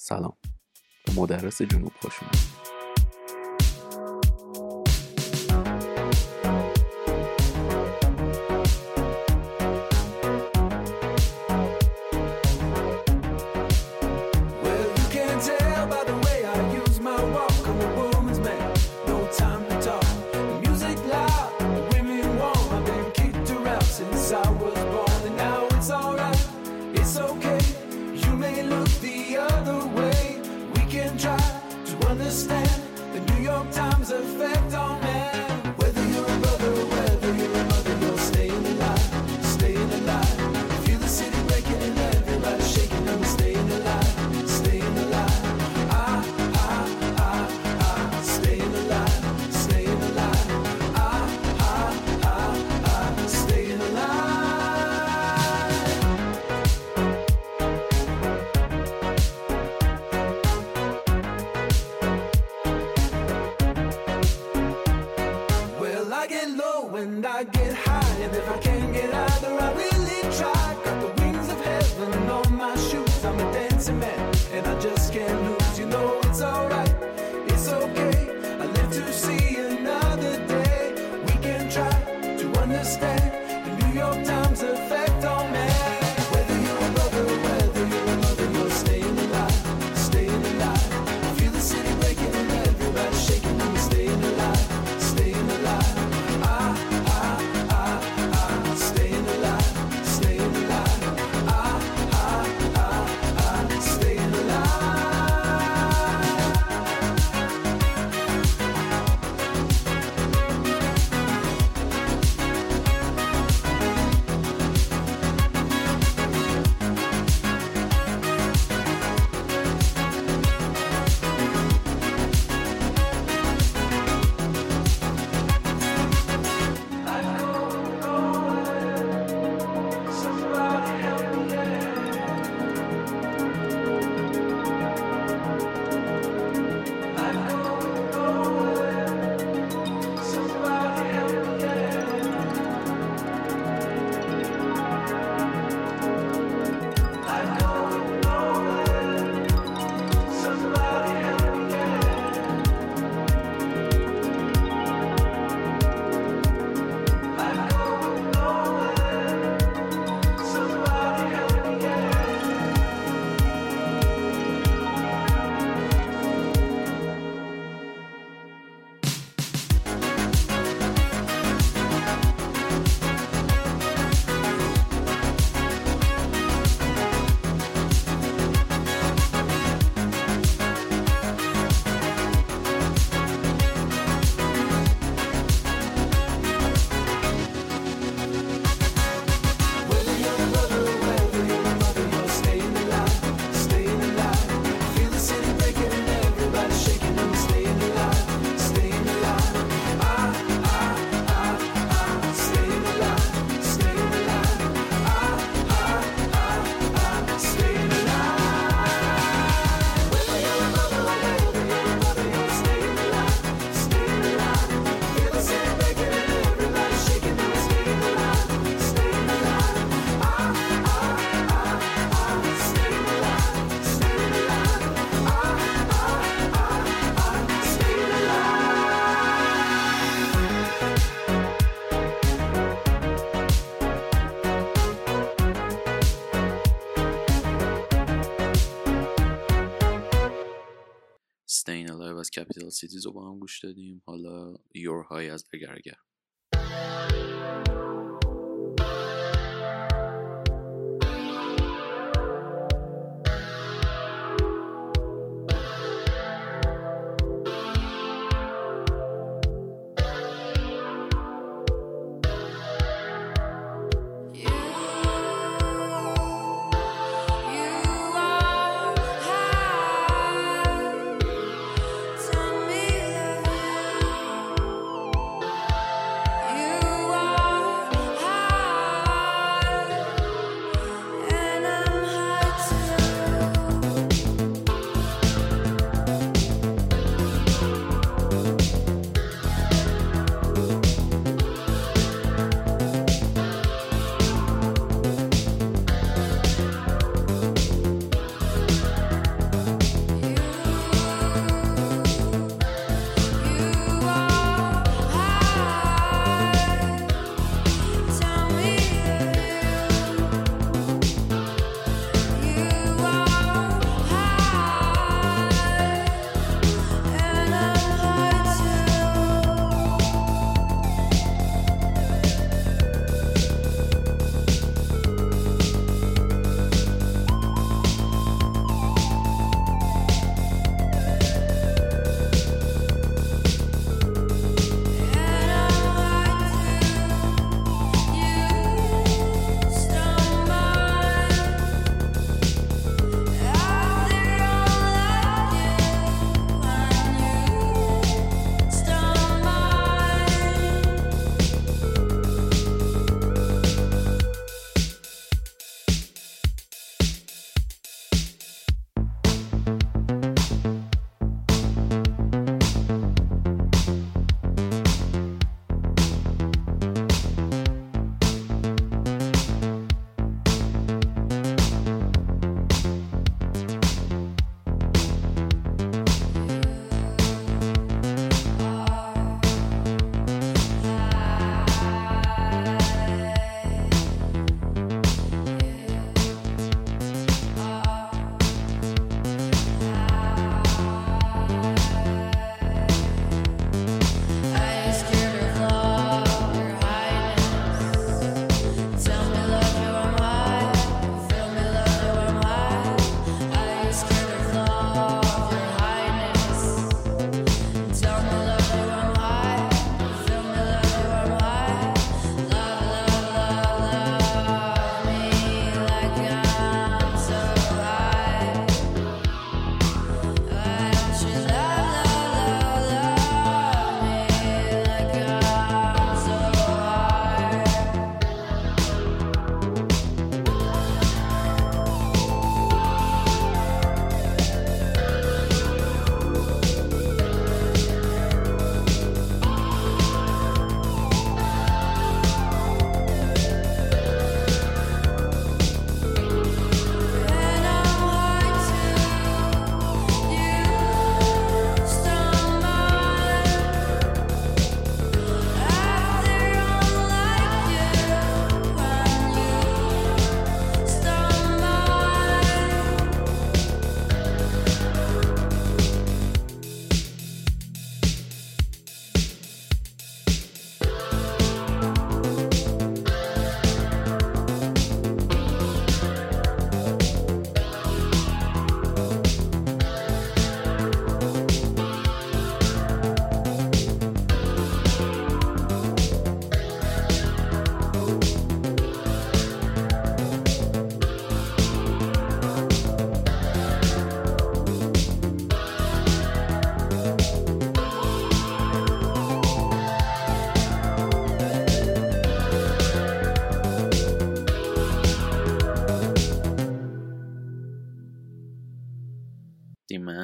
سلام. به مدرس جنوب خوش اومدید. کپیتال سیتیز رو با هم گوش دادیم. حالا یور های از اگر.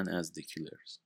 known as the killers.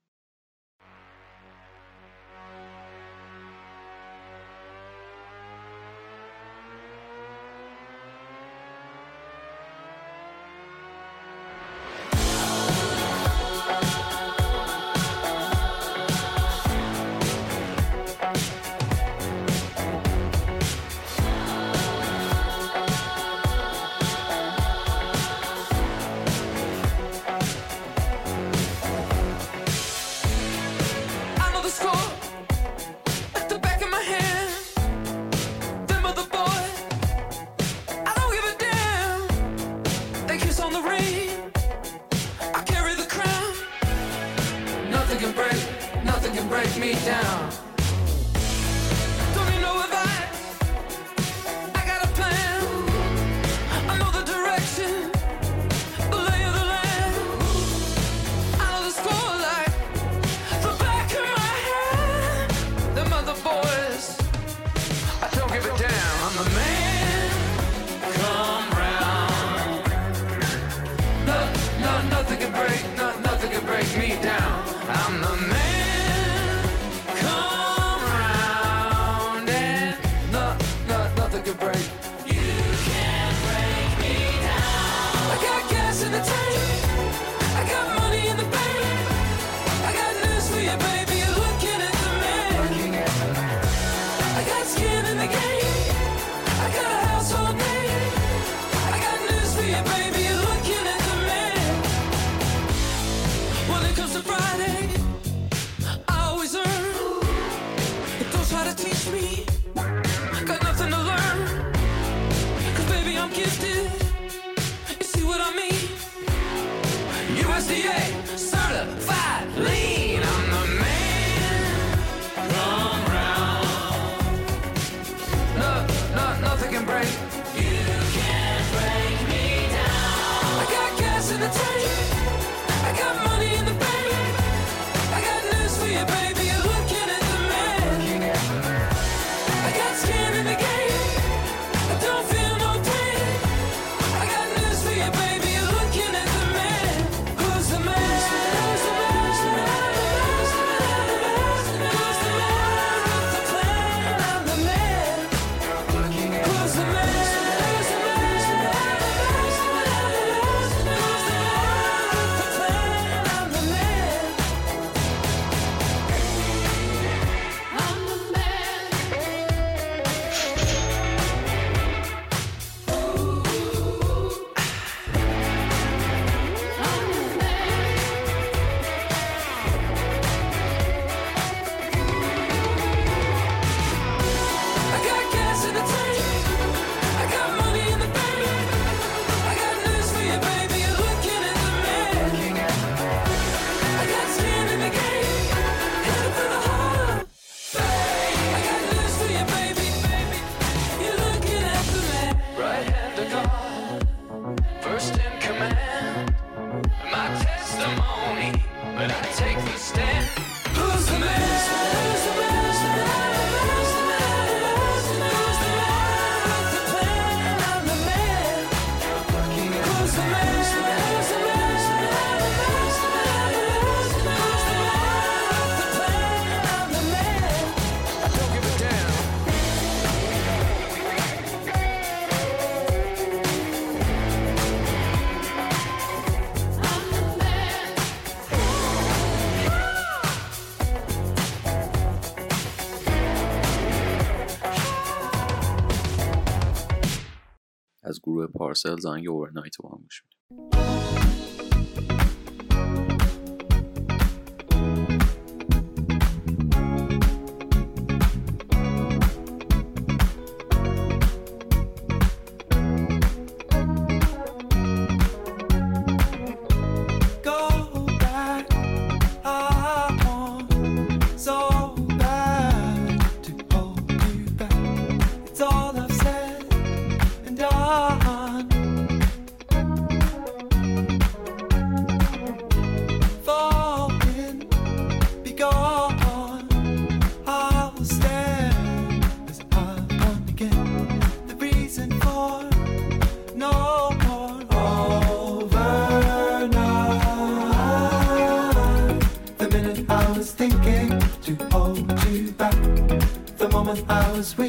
Power your night ait olmuş. Müzik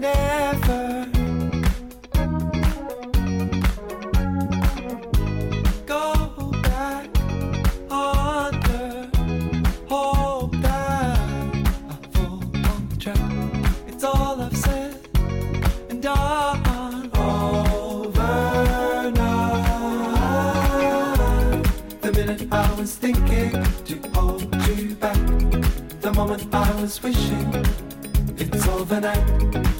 Than ever. Go back hope that I on track. It's all I've said and done. The minute I was thinking to hold you back, the moment I was wishing it's overnight.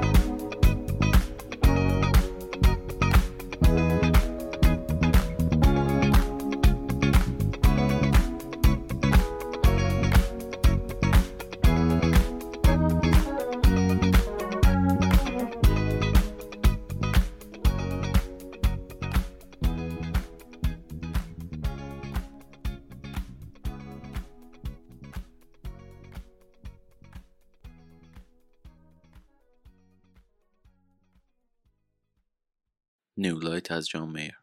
New Light as John Mayer.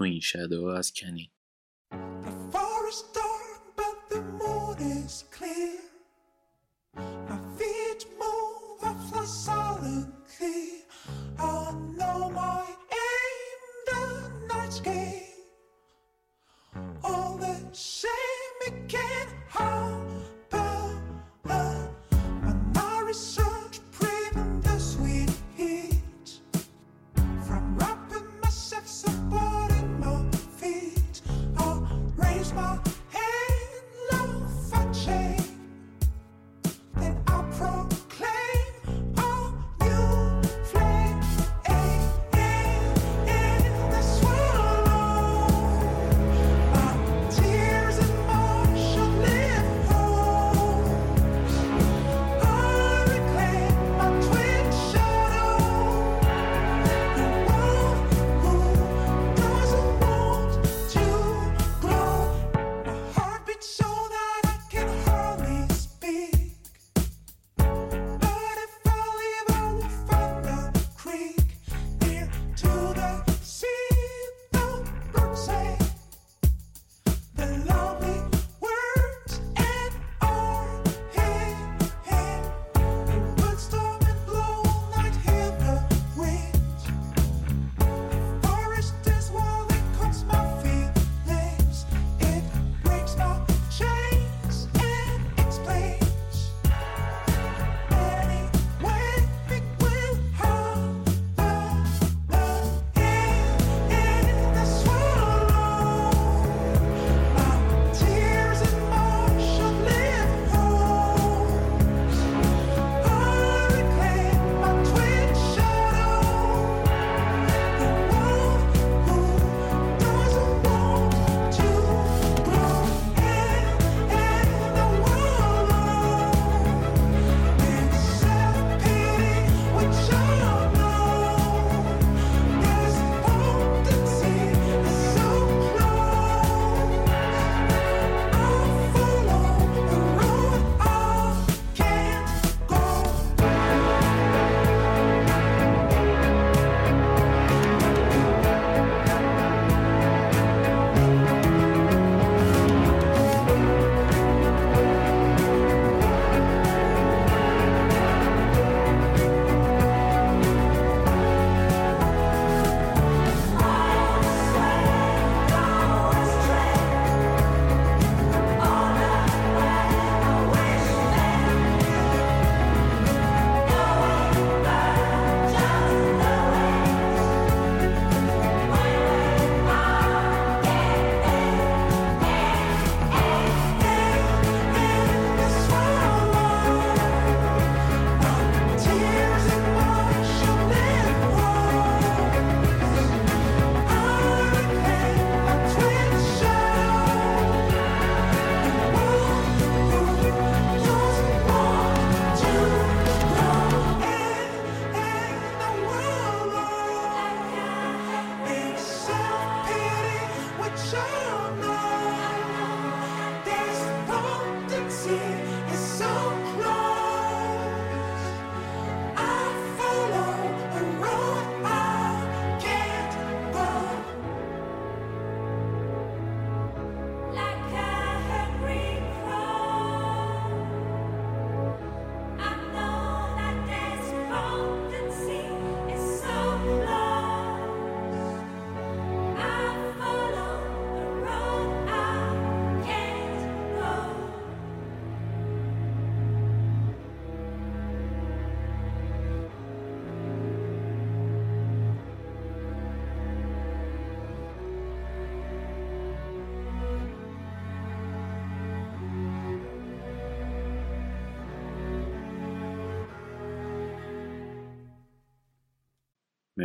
تو این شب از کنی.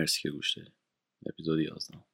مرسی که گوش دادید اپیزود 11